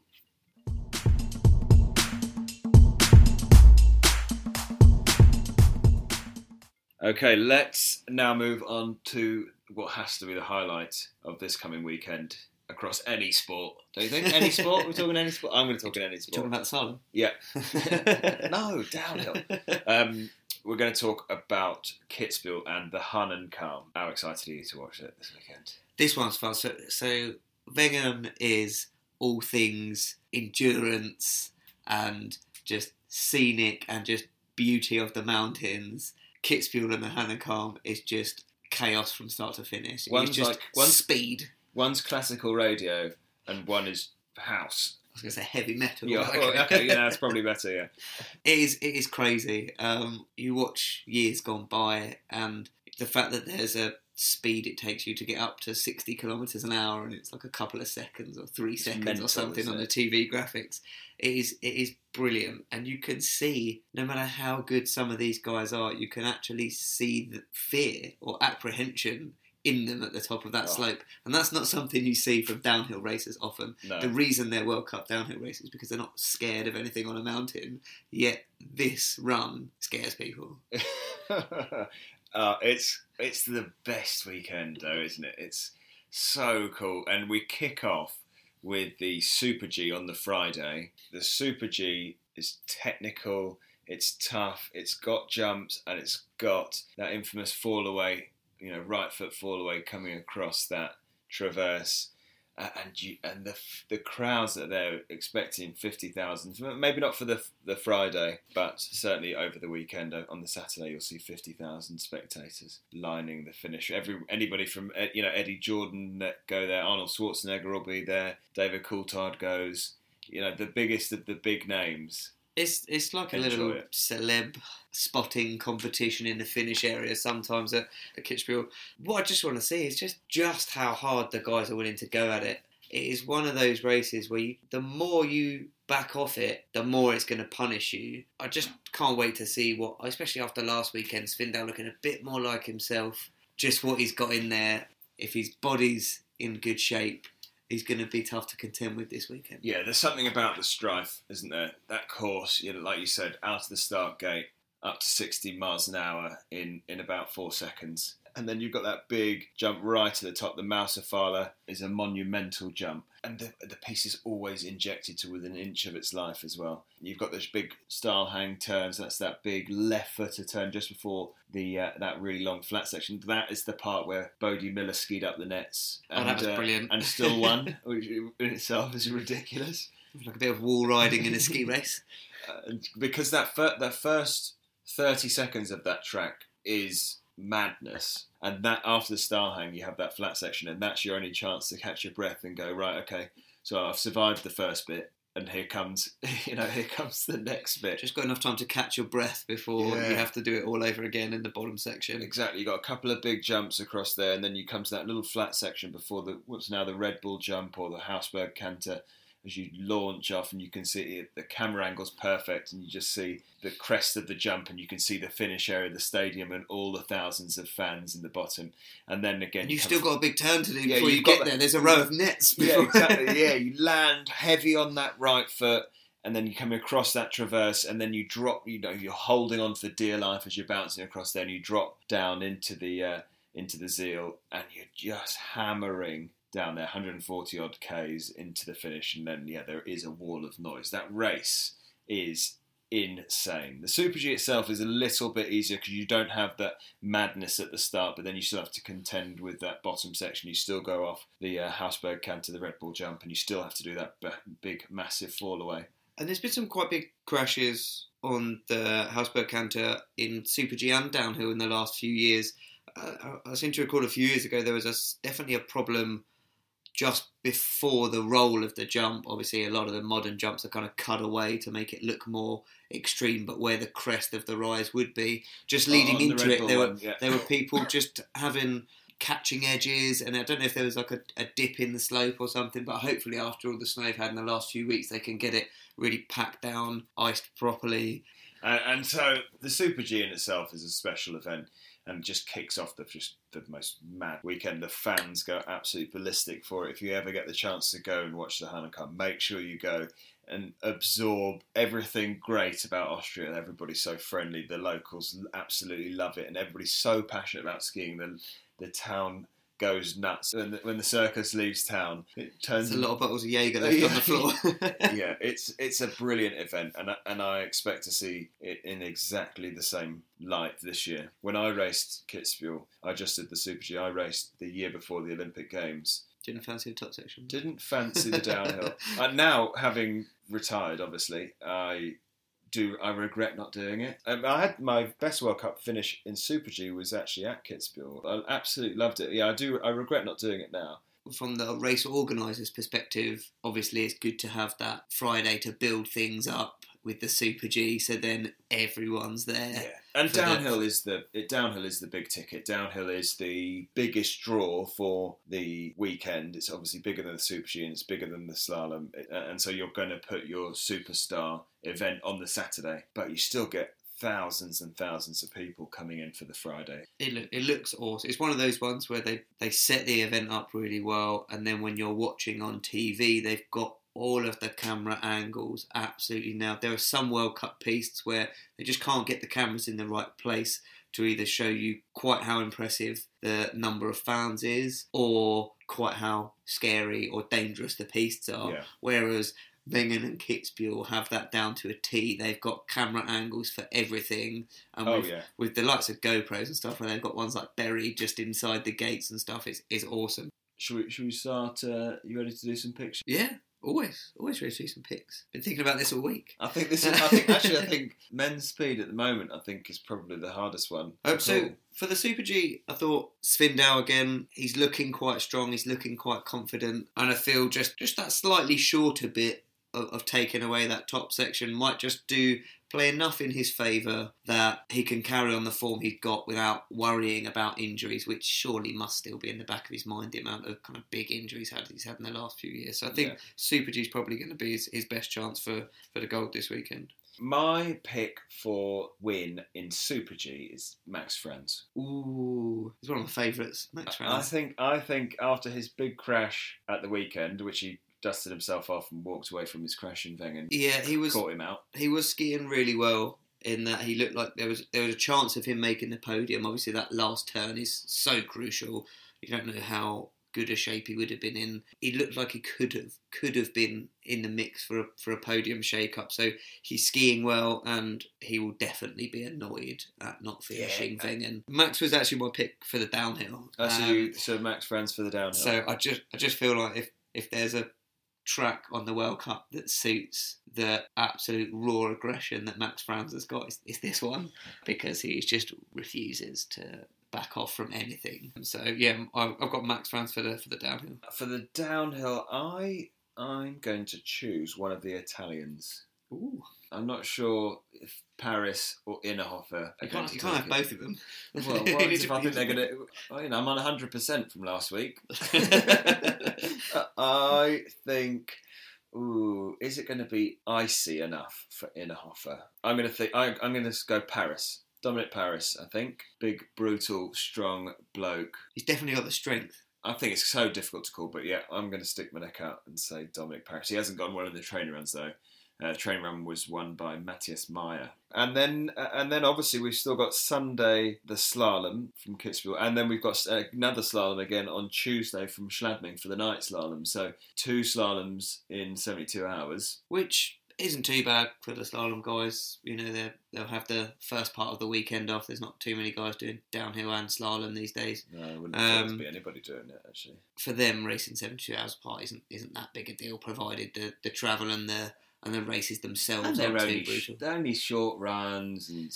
Speaker 1: Okay, let's now move on to what has to be the highlight of this coming weekend across any sport. Don't you think? Any sport? We're talking any sport? I'm going to talk in any sport.
Speaker 2: Talking about Salem?
Speaker 1: Yeah. no, downhill. Um, we're going to talk about Kitzbühel and the Hahnenkamm. How excited are you to watch it this weekend?
Speaker 2: This one's fun. So, so is all things endurance and just scenic and just beauty of the mountains. Kitzbühel and the Hahnenkamm is just chaos from start to finish.
Speaker 1: One's
Speaker 2: it's just
Speaker 1: like- one's-
Speaker 2: speed.
Speaker 1: One's classical radio and one is house.
Speaker 2: I was to say heavy metal.
Speaker 1: Yeah,
Speaker 2: Okay.
Speaker 1: well, okay, yeah, that's probably better. Yeah,
Speaker 2: It is. It is crazy. Um, you watch years gone by, and the fact that there's a speed it takes you to get up to 60 kilometers an hour, and it's like a couple of seconds or three seconds
Speaker 1: mental,
Speaker 2: or something on the? TV graphics. It is. It is brilliant, and you can see no matter how good some of these guys are, you can actually see the fear or apprehension. In them at the top of that
Speaker 1: Oh.
Speaker 2: slope, and that's not something you see from downhill racers often.
Speaker 1: no.
Speaker 2: The reason they're World Cup downhill races because they're not scared of anything on a mountain. Yet this run scares people.
Speaker 1: uh, it's it's the best weekend though, isn't it? It's so cool, and we kick off with the Super G on the Friday. The Super G is technical, it's tough, it's got jumps, and it's got that infamous fall away, you know, right foot fall away coming across that traverse. Uh, and you, and the the crowds that they're expecting fifty thousand, maybe not for the the Friday, but certainly over the weekend uh, on the Saturday, you'll see fifty thousand spectators lining the finish. Every anybody from uh, you know Eddie Jordan that go there, Arnold Schwarzenegger will be there, David Coulthard goes. You know the biggest of the big names.
Speaker 2: It's it's like a
Speaker 1: Enjoy
Speaker 2: little
Speaker 1: it.
Speaker 2: celeb spotting competition in the finish area sometimes at, at Kitzbühel. What I just want to see is just just how hard the guys are willing to go at it. It is one of those races where you, the more you back off it, the more it's going to punish you. I just can't wait to see what, especially after last weekend, Svindal looking a bit more like himself. Just what he's got in there. If his body's in good shape, he's going to be tough to contend with this weekend.
Speaker 1: Yeah, there's something about the Streif, isn't there? That course, you know, like you said, out of the start gate, up to 60 miles an hour in, in about four seconds. And then you've got that big jump right to the top. The Mausefalle is a monumental jump. And the, the piece is always injected to within an inch of its life as well. You've got those big Steilhang turns. That's that big left footer turn just before the uh, that really long flat section. That is the part where Bode Miller skied up the nets.
Speaker 2: Oh, that was
Speaker 1: uh,
Speaker 2: brilliant.
Speaker 1: And still won, which in itself is ridiculous.
Speaker 2: Like a bit of wall riding in a ski race.
Speaker 1: Uh, because that fir- that first thirty seconds of that track is madness, and that after the Steilhang, you have that flat section, and that's your only chance to catch your breath and go right. Okay, so I've survived the first bit, and here comes you know here comes the next bit.
Speaker 2: Just got enough time to catch your breath before
Speaker 1: Yeah.
Speaker 2: you have to do it all over again in the bottom section.
Speaker 1: Exactly, you got a couple of big jumps across there, and then you come to that little flat section before the what's now the Red Bull jump or the Hausbergkante. As you launch off, and you can see it, the camera angle's perfect, and you just see the crest of the jump, and you can see the finish area of the stadium and all the thousands of fans in the bottom. And then again,
Speaker 2: And you've still got a big turn to do
Speaker 1: Yeah,
Speaker 2: before you get
Speaker 1: that-
Speaker 2: there. There's a row of nets.
Speaker 1: yeah, exactly. Yeah, you land heavy on that right foot, and then you come across that traverse, and then you drop. You know, you're holding on for dear life as you're bouncing across there, and you drop down into the uh, into the Zeal, and you're just hammering down there, 140 odd k's into the finish, and then yeah, there is a wall of noise. That race is insane. The Super G itself is a little bit easier because you don't have that madness at the start, but then you still have to contend with that bottom section. You still go off the uh, Hausbergkante, the Red Bull jump, and you still have to do that b- big, massive fall away.
Speaker 2: And there's been some quite big crashes on the Hausbergkante in Super G and downhill in the last few years. Uh, I seem to recall a few years ago there was a, definitely a problem just before the roll of the jump. Obviously, a lot of the modern jumps are kind of cut away to make it look more extreme, but where the crest of the rise would be, just oh, leading
Speaker 1: Oh, On the
Speaker 2: into it, there were
Speaker 1: yeah.
Speaker 2: there were people just having catching edges, and I don't know if there was like a, a dip in the slope or something, but hopefully after all the snow they've had in the last few weeks, they can get it really packed down, iced properly.
Speaker 1: And, and so the Super G in itself is a special event and just kicks off the just the most mad weekend. The fans go absolutely ballistic for it. If you ever get the chance to go and watch the Hahnenkamm, make sure you go and absorb everything great about Austria. Everybody's so friendly. The locals absolutely love it, and everybody's so passionate about skiing. The the town goes nuts when the, when the circus leaves town. It turns
Speaker 2: There's a lot of bottles of Jaeger left
Speaker 1: yeah.
Speaker 2: on the floor.
Speaker 1: yeah, it's it's a brilliant event, and I, and I expect to see it in exactly the same light this year. When I raced Kitzbühel, I just did the Super G. I raced the year before the Olympic Games.
Speaker 2: Didn't fancy the top section.
Speaker 1: Didn't fancy the downhill. and now, having retired, obviously, I do I regret not doing it. Um, I had my best World Cup finish in Super G was actually at Kitzbühel. I absolutely loved it. Yeah, I do. I regret not doing it now.
Speaker 2: From the race organisers' perspective, obviously it's good to have that Friday to build things up with the Super G, so then everyone's there.
Speaker 1: Yeah. And
Speaker 2: For the-
Speaker 1: downhill is the it, downhill is the big ticket. Downhill is the biggest draw for the weekend. It's obviously bigger than the Super G and it's bigger than the slalom. Uh, And so you're going to put your superstar event on the Saturday, but you still get thousands and thousands of people coming in for the Friday.
Speaker 2: It, look, it looks awesome. It's one of those ones where they, they set the event up really well, and then when you're watching on TV, they've got all of the camera angles absolutely now. There are some World Cup pieces where they just can't get the cameras in the right place to either show you quite how impressive the number of fans is or quite how scary or dangerous the pieces are.
Speaker 1: Yeah.
Speaker 2: Whereas Wengen and Kitzbühel have that down to a T. They've got camera angles for everything. And
Speaker 1: Oh
Speaker 2: with,
Speaker 1: yeah.
Speaker 2: with the likes of GoPros and stuff, where they've got ones like buried just inside the gates and stuff, it's, it's awesome.
Speaker 1: Should we should we start? Uh, you ready to do some pictures?
Speaker 2: Yeah, always, always ready to do some picks. Been thinking about this all week.
Speaker 1: I think this is. I think actually, I think men's speed at the moment. I think is probably the hardest one.
Speaker 2: Um, so
Speaker 1: call.
Speaker 2: for the Super G, I thought Svindal again. He's looking quite strong. He's looking quite confident, and I feel just just that slightly shorter bit of, of taking away that top section might just do play enough in his favour that he can carry on the form he'd got without worrying about injuries, which surely must still be in the back of his mind. The amount of kind of big injuries he's had in the last few years. So I think
Speaker 1: Yeah.
Speaker 2: Super G is probably going to be his, his best chance for for the gold this weekend.
Speaker 1: My pick for win in Super G is Max Franz.
Speaker 2: Ooh, he's one of my favourites. Max
Speaker 1: I think I think after his big crash at the weekend, which he dusted himself off and walked away from his crash in Wengen,
Speaker 2: Yeah, he was
Speaker 1: caught him out.
Speaker 2: he was skiing really well in that he looked like there was there was a chance of him making the podium. Obviously, that last turn is so crucial. You don't know how good a shape he would have been in. He looked like he could have could have been in the mix for a, for a podium shake up. So he's skiing well, and he will definitely be annoyed at not finishing
Speaker 1: Yeah.
Speaker 2: Wengen. Max was actually my pick for the downhill.
Speaker 1: Uh, so,
Speaker 2: Um,
Speaker 1: you, so Max Franz for the downhill.
Speaker 2: so I just I just feel like if if there's a track on the World Cup that suits the absolute raw aggression that Max Franz has got, is, it's this one because he just refuses to back off from anything. So yeah, I've, I've got Max Franz for the for the downhill.
Speaker 1: for the downhill, I I'm going to choose one of the Italians.
Speaker 2: Ooh,
Speaker 1: I'm not sure if Paris or Innerhofer.
Speaker 2: you can't you can't have both of them.
Speaker 1: Well, if I think they're going to? Well, you know, I'm on 100 percent from last week.
Speaker 2: Uh,
Speaker 1: I think. Ooh, is it going to be icy enough for Innerhofer? I'm going to think. I, I'm going to go Paris. Dominik Paris. I think big, brutal, strong bloke.
Speaker 2: He's definitely got the strength.
Speaker 1: I think it's so difficult to call, but yeah, I'm going to stick my neck out and say Dominik Paris. He hasn't gone well in the training runs though. Uh, training run was won by Matthias Mayer, and then uh, and then obviously we've still got Sunday the slalom from Kitzbühel, and then we've got uh, another slalom again on Tuesday from Schladming for the night slalom. So two slaloms in 72 hours.
Speaker 2: which isn't too bad for the slalom guys. You know, they they'll have the first part of the weekend off. There's not too many guys doing downhill and slalom these days.
Speaker 1: No, I wouldn't
Speaker 2: Um,
Speaker 1: be anybody doing it actually.
Speaker 2: For them, racing 72 hours apart isn't isn't that big a deal, provided the, the travel and the and the races themselves
Speaker 1: And they're only, only short runs and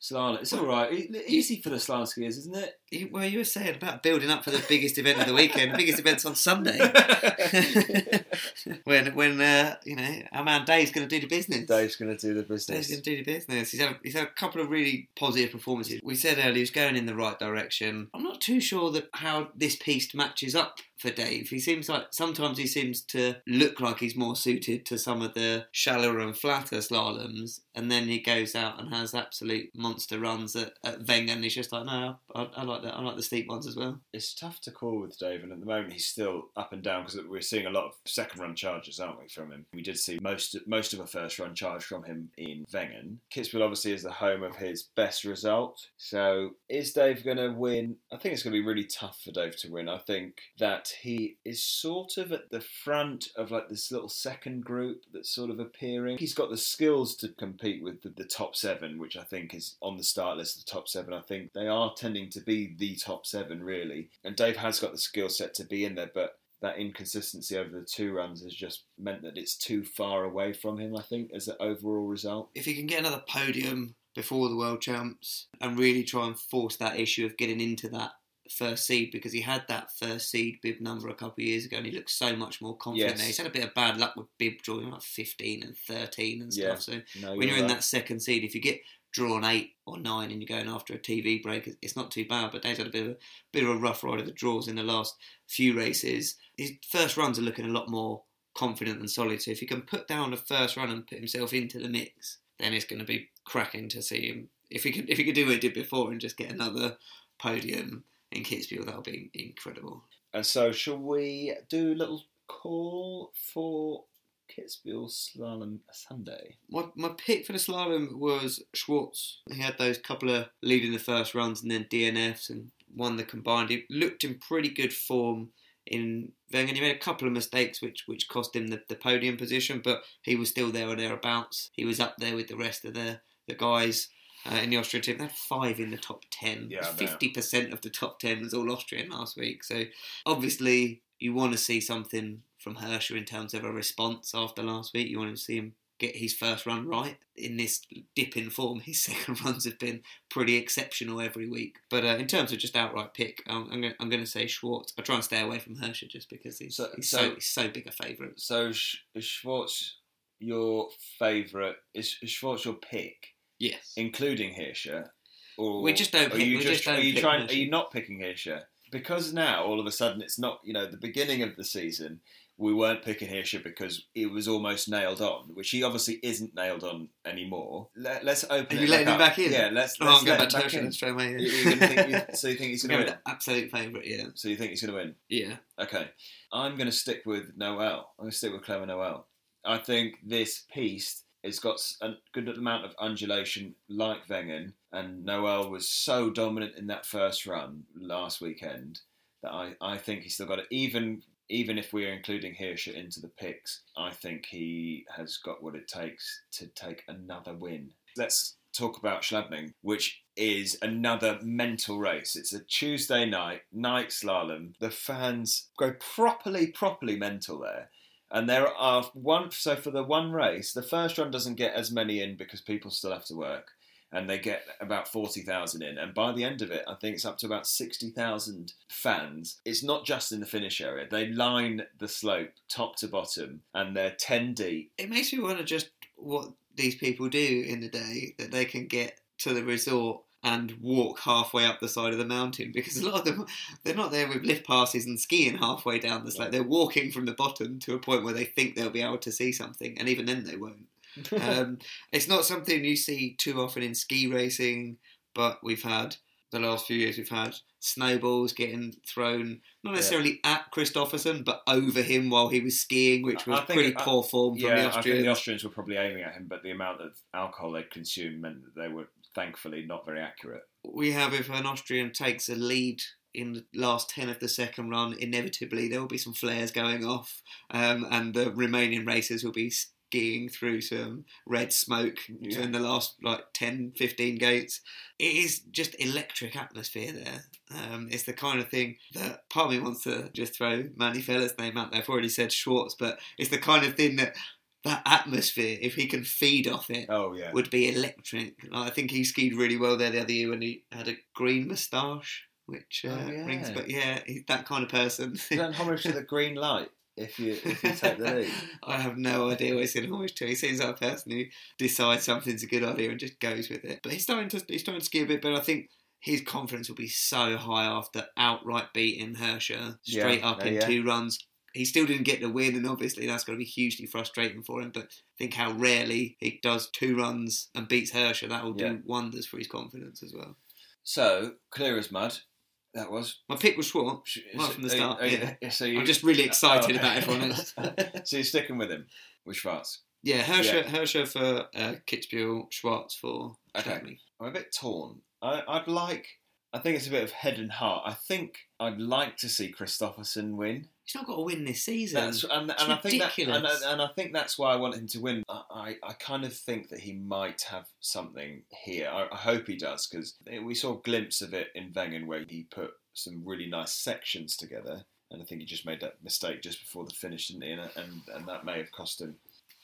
Speaker 1: slalom. It's all right. Easy for the slalom skiers, isn't it?
Speaker 2: Well, you were saying about building up for the biggest event of the weekend. The biggest event's on Sunday. when when uh, you know our man Dave's going to do the business.
Speaker 1: Dave's going to do the business.
Speaker 2: Dave's going to do the business. He's had, he's had a couple of really positive performances. We said earlier he's going in the right direction. I'm not too sure that how this piece matches up for Dave. He seems like sometimes he seems to look like he's more suited to some of the shallower and flatter slaloms, and then he goes out and has absolute monster runs at, at Wengen. He's just like, no, I, I like that. I like the steep ones as well.
Speaker 1: It's tough to call with Dave, and at the moment he's still up and down because we're seeing a lot of second run charges, aren't we, from him? We did see most most of a first run charge from him in Wengen. Kitzbühel obviously is the home of his best result. So is Dave going to win? I think it's going to be really tough for Dave to win. I think that he is sort of at the front of like this little second group that's sort of appearing. He's got the skills to compete with the, the top seven, which I think is on the start list. The top seven, I think they are tending to be the top seven really. And Dave has got the skill set to be in there, but that inconsistency over the two runs has just meant that it's too far away from him. I think as an overall result.
Speaker 2: If he can get another podium before the world champs and really try and force that issue of getting into that first seed because he had that first seed bib number a couple of years ago and he looks so much more confident
Speaker 1: Yes.
Speaker 2: there. He's had a bit of bad luck with bib drawing like 15 and 13 and
Speaker 1: Yeah.
Speaker 2: stuff. So
Speaker 1: No,
Speaker 2: when you're in
Speaker 1: right.
Speaker 2: that second seed, if you get drawn eight or nine and you're going after a TV break, it's- not too bad. But Dave's had a bit of a bit of a rough ride of the draws in the last few races. His first runs are looking a lot more confident and solid. So if he can put down the first run and put himself into the mix, then it's going to be cracking to see him. If he could, if he could do what he did before and just get another podium in Kitzbühel, that would be incredible.
Speaker 1: And so, shall we do a little call for Kitzbühel Slalom Sunday?
Speaker 2: My, my pick for the slalom was Schwarz. He had those couple of leading the first runs and then DNFs and won the combined. He looked in pretty good form in Wengen. He made a couple of mistakes which which cost him the, the podium position, but he was still there or thereabouts. He was up there with the rest of the, the guys. Uh, in the Austrian team, they had five in the top ten.
Speaker 1: Yeah,
Speaker 2: Fifty percent of the top ten was all Austrian last week. So obviously, you want to see something from Hirscher in terms of a response after last week. You want to see him get his first run right in this dip in form. His second runs have been pretty exceptional every week. But uh, in terms of just outright pick, I'm going I'm going to say Schwarz. I try and stay away from Hirscher just because he's
Speaker 1: So-
Speaker 2: he's,
Speaker 1: so-
Speaker 2: so, he's so big a favourite.
Speaker 1: So, is Schwarz your favourite? Is, is Schwarz your pick,
Speaker 2: Yes.
Speaker 1: including Hirscher? Or
Speaker 2: We just don't
Speaker 1: Are you just,
Speaker 2: just
Speaker 1: are you
Speaker 2: pick
Speaker 1: trying?
Speaker 2: Hirscher.
Speaker 1: Are you not picking Hirscher? Because now all of a sudden it's not. You know, the beginning of the season we weren't picking Hirscher because it was almost nailed on, which he obviously isn't nailed on anymore. Let, let's open.
Speaker 2: Are you letting him
Speaker 1: up.
Speaker 2: back in?
Speaker 1: Yeah, let's.
Speaker 2: Oh,
Speaker 1: let's
Speaker 2: I'm going back to
Speaker 1: back
Speaker 2: Hirscher
Speaker 1: in.
Speaker 2: straight away.
Speaker 1: You- You're gonna think, you, so you think he's going to win?
Speaker 2: absolute favourite, yeah.
Speaker 1: So you think he's going to win?
Speaker 2: Yeah.
Speaker 1: Okay, I'm going to stick with Noel. I'm going to stick with Clement Noel. I think this piece has got a good amount of undulation, like Wengen, and Noel was so dominant in that first run last weekend that I, I think he's still got it. Even even if we're including Hirscher into the picks, I think he has got what it takes to take another win. Let's talk about Schladming, which is another mental race. It's a Tuesday night, night slalom. The fans go properly, properly mental there. And there are one, so for the one race, the first run doesn't get as many in because people still have to work. And they get about 40,000 in. And by the end of it, I think it's up to about 60,000 fans. It's not just in the finish area. They line the slope top to bottom and they're 10 deep.
Speaker 2: It makes me wonder just what these people do in the day that they can get to the resort and walk halfway up the side of the mountain because a lot of them they're not there with lift passes and skiing halfway down the slope. They're walking from the bottom to a point where they think they'll be able to see something, and even then they won't. um, it's not something you see too often in ski racing, but we've had the last few years we've had snowballs getting thrown not
Speaker 1: Yeah.
Speaker 2: necessarily at Kristoffersen but over him while he was skiing, which was pretty
Speaker 1: I-
Speaker 2: poor form from
Speaker 1: yeah,
Speaker 2: the
Speaker 1: I think
Speaker 2: Austrians.
Speaker 1: the Austrians were probably aiming at him, but the amount of alcohol they'd consumed meant that they were thankfully not very accurate.
Speaker 2: we have if an Austrian takes a lead in the last 10 of the second run, inevitably there will be some flares going off, um, and the remaining racers will be skiing through some red smoke
Speaker 1: Yeah.
Speaker 2: in the last like 10, 15 gates. It is just electric atmosphere there. Um, it's the kind of thing that part of me wants to just throw Manu Feller's name out there. I've already said Schwarz, but it's the kind of thing that that atmosphere, if he can feed off it,
Speaker 1: Oh yeah,
Speaker 2: would be electric. Like, I think he skied really well there the other year when he had a green moustache, which uh,
Speaker 1: Oh, yeah.
Speaker 2: rings. But yeah, he's that kind of person.
Speaker 1: done homage to the green light. If you if you take the lead,
Speaker 2: I have no idea what he's in homage to. He seems like a person who decides something's a good idea and just goes with it. But he's starting to he's starting to ski a bit better. I think his confidence will be so high after outright beating Hirscher straight
Speaker 1: Yeah,
Speaker 2: up in
Speaker 1: yeah.
Speaker 2: two runs. He still didn't get the win, and obviously that's going to be hugely frustrating for him. But think how rarely he does two runs and beats Hirscher. That will
Speaker 1: Yeah.
Speaker 2: do wonders for his confidence as well.
Speaker 1: so clear as mud. That was
Speaker 2: My pick was
Speaker 1: Schwarz.
Speaker 2: Right from the start,
Speaker 1: are you-
Speaker 2: yeah.
Speaker 1: so you-
Speaker 2: I'm just really excited
Speaker 1: Oh.
Speaker 2: about everyone else.
Speaker 1: so you're sticking with him with Schwarz.
Speaker 2: Yeah, Hirscher, Hirscher for uh, Kitzbühel, Schwarz for
Speaker 1: Okay.
Speaker 2: Schladming.
Speaker 1: I'm a bit torn. I, I'd like. I think it's a bit of head and heart. I think I'd like to see Kristoffersen win.
Speaker 2: He's not got to win this season.
Speaker 1: That's and, and I think that and,
Speaker 2: ridiculous.
Speaker 1: and I think that's why I want him to win. I, I, kind of think that he might have something here. I, I hope he does because we saw a glimpse of it in Wengen where he put some really nice sections together. and I think he just made that mistake just before the finish, didn't he? And and, and that may have cost him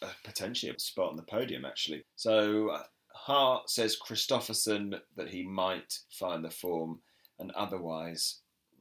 Speaker 1: uh, potentially a spot on the podium actually. So uh, Hart says Kristoffersen that he might find the form, and otherwise,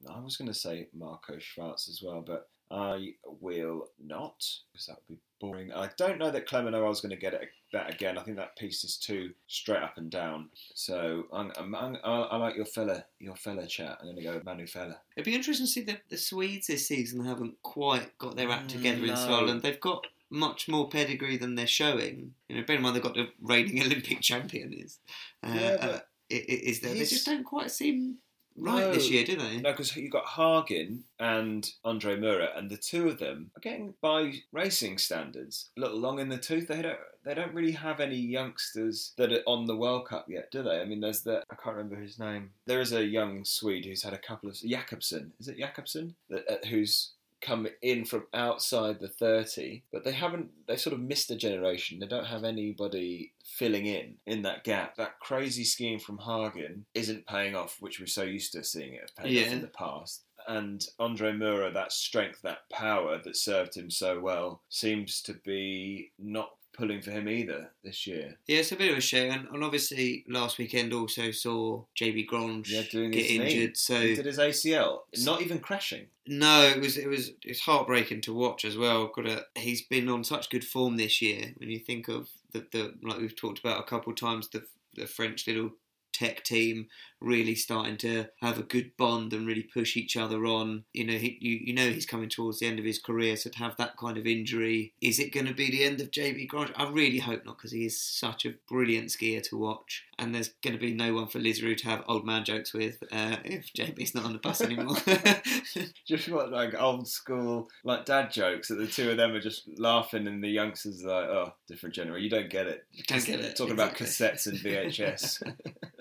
Speaker 1: I was going to say Marco Schwarz as well, but I will not because that would be boring. I don't know that Clement is going to get it, that again. I think that piece is too straight up and down. So I'm, I'm, I'm, I like your fella, your fella chat. I'm going to go with Manu Feller.
Speaker 2: It'd be interesting to see that the Swedes this season haven't quite got their act together
Speaker 1: Mm,
Speaker 2: in
Speaker 1: no.
Speaker 2: Scotland. They've got much more pedigree than they're showing. You know, bear in mind they've got the reigning Olympic champion is uh,
Speaker 1: Yeah, but
Speaker 2: uh, i- i- is there. They just don't quite seem right
Speaker 1: No.
Speaker 2: this year, do they?
Speaker 1: No, because you've got Hargin and Andre Myhrer, and the two of them are getting by racing standards a little long in the tooth. They don't they don't really have any youngsters that are on the World Cup yet, do they? I mean, there's the I can't remember his name. There is a young Swede who's had a couple of Jakobsen. Is it Jakobsen that, uh, who's come in from outside the 30 but they haven't they sort of missed a generation. They don't have anybody filling in in that gap. That crazy scheme from Hargin isn't paying off which we're so used to seeing it have paid off in the past. And Andre Myhrer that strength that power that served him so well seems to be not pulling for him either this year
Speaker 2: Yeah, it's a bit of a shame. And, and obviously, last weekend also saw JB Grange
Speaker 1: yeah
Speaker 2: get
Speaker 1: knee.
Speaker 2: injured. So
Speaker 1: he did his ACL not even crashing
Speaker 2: No, it was it was it's heartbreaking to watch as well. Got to, he's been on such good form this year. When you think of the, the like we've talked about a couple of times, the the French little tech team really starting to have a good bond and really push each other on. You know, he, you you know he's coming towards the end of his career, so to have that kind of injury, is it going to be the end of JB Grange? I really hope not, because he is such a brilliant skier to watch, and there's going to be no one for Lizeroux to have old man jokes with uh, if JB's not on the bus anymore.
Speaker 1: Just what like old school like dad jokes that the two of them are just laughing and the youngsters are like, oh, different generation. You don't get it.
Speaker 2: You Don't get it,
Speaker 1: Talking
Speaker 2: exactly.
Speaker 1: about cassettes and VHS.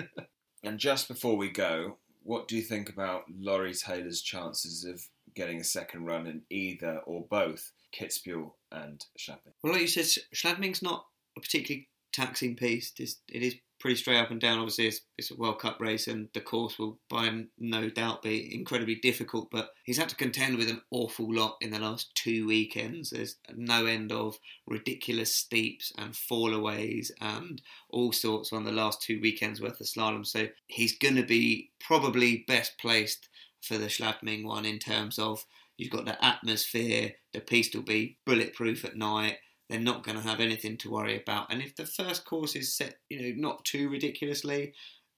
Speaker 1: and just before we go, what do you think about Laurie Taylor's chances of getting a second run in either or both Kitzbühel and Schladming?
Speaker 2: Well, like you said, Sch- Schladming's not a particularly taxing piece. It is pretty straight up and down. Obviously, it's, it's a World Cup race, and the course will, by no doubt, be incredibly difficult. But he's had to contend with an awful lot in the last two weekends. There's no end of ridiculous steeps and fallaways and all sorts on the last two weekends worth of slalom. So he's going to be probably best placed for the Schladming one in terms of you've got the atmosphere, the piste will be bulletproof at night. They're not going to have anything to worry about. And if the first course is set, you know, not too ridiculously,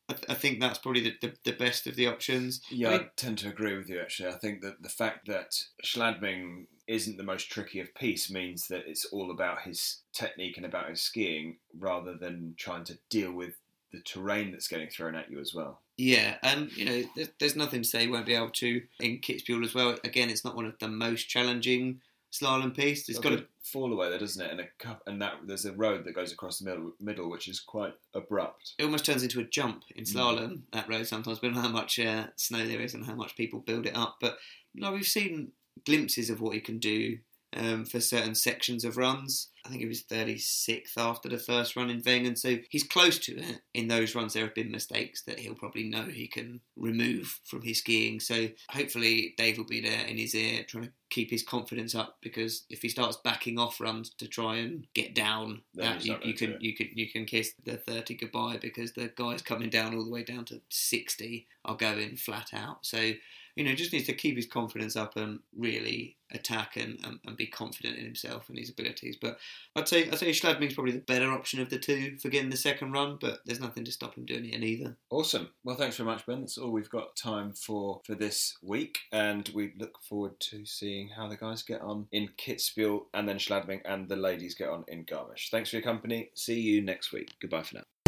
Speaker 2: I, th- I think that's probably the, the, the best of the options.
Speaker 1: Yeah,
Speaker 2: I
Speaker 1: I tend to agree with you actually. I think that the fact that Schladming isn't the most tricky of piece means that it's all about his technique and about his skiing rather than trying to deal with the terrain that's getting thrown at you as well.
Speaker 2: Yeah, and you know, there's, there's nothing to say he won't be able to in Kitzbühel as well. Again, it's not one of the most challenging slalom piece. It's got a
Speaker 1: fall away there, doesn't it? And a cup, and that there's a road that goes across the middle, middle which is quite abrupt.
Speaker 2: it almost turns into a jump in slalom that road sometimes, but how much uh, snow there is and how much people build it up. But no, we've seen glimpses of what he can do um, for certain sections of runs. I think he was 36th after the first run in Wengen, so he's close to it. In those runs, there have been mistakes that he'll probably know he can remove from his skiing. So hopefully, Dave will be there in his ear trying to keep his confidence up because if he starts backing off runs to try and get down,
Speaker 1: Then
Speaker 2: that you, you can you can you can kiss the 30 goodbye because the guys coming down all the way down to 60 are going flat out. So you know, just needs to keep his confidence up and really attack and, and, and be confident in himself and his abilities. But I'd say I'd say Schladming's probably the better option of the two for getting the second run, but there's nothing to stop him doing it either.
Speaker 1: Awesome. Well, thanks very much, Ben. That's all we've got time for for this week, and we look forward to seeing how the guys get on in Kitzbühel and then Schladming, and the ladies get on in Garmisch. Thanks for your company. See you next week. Goodbye for now.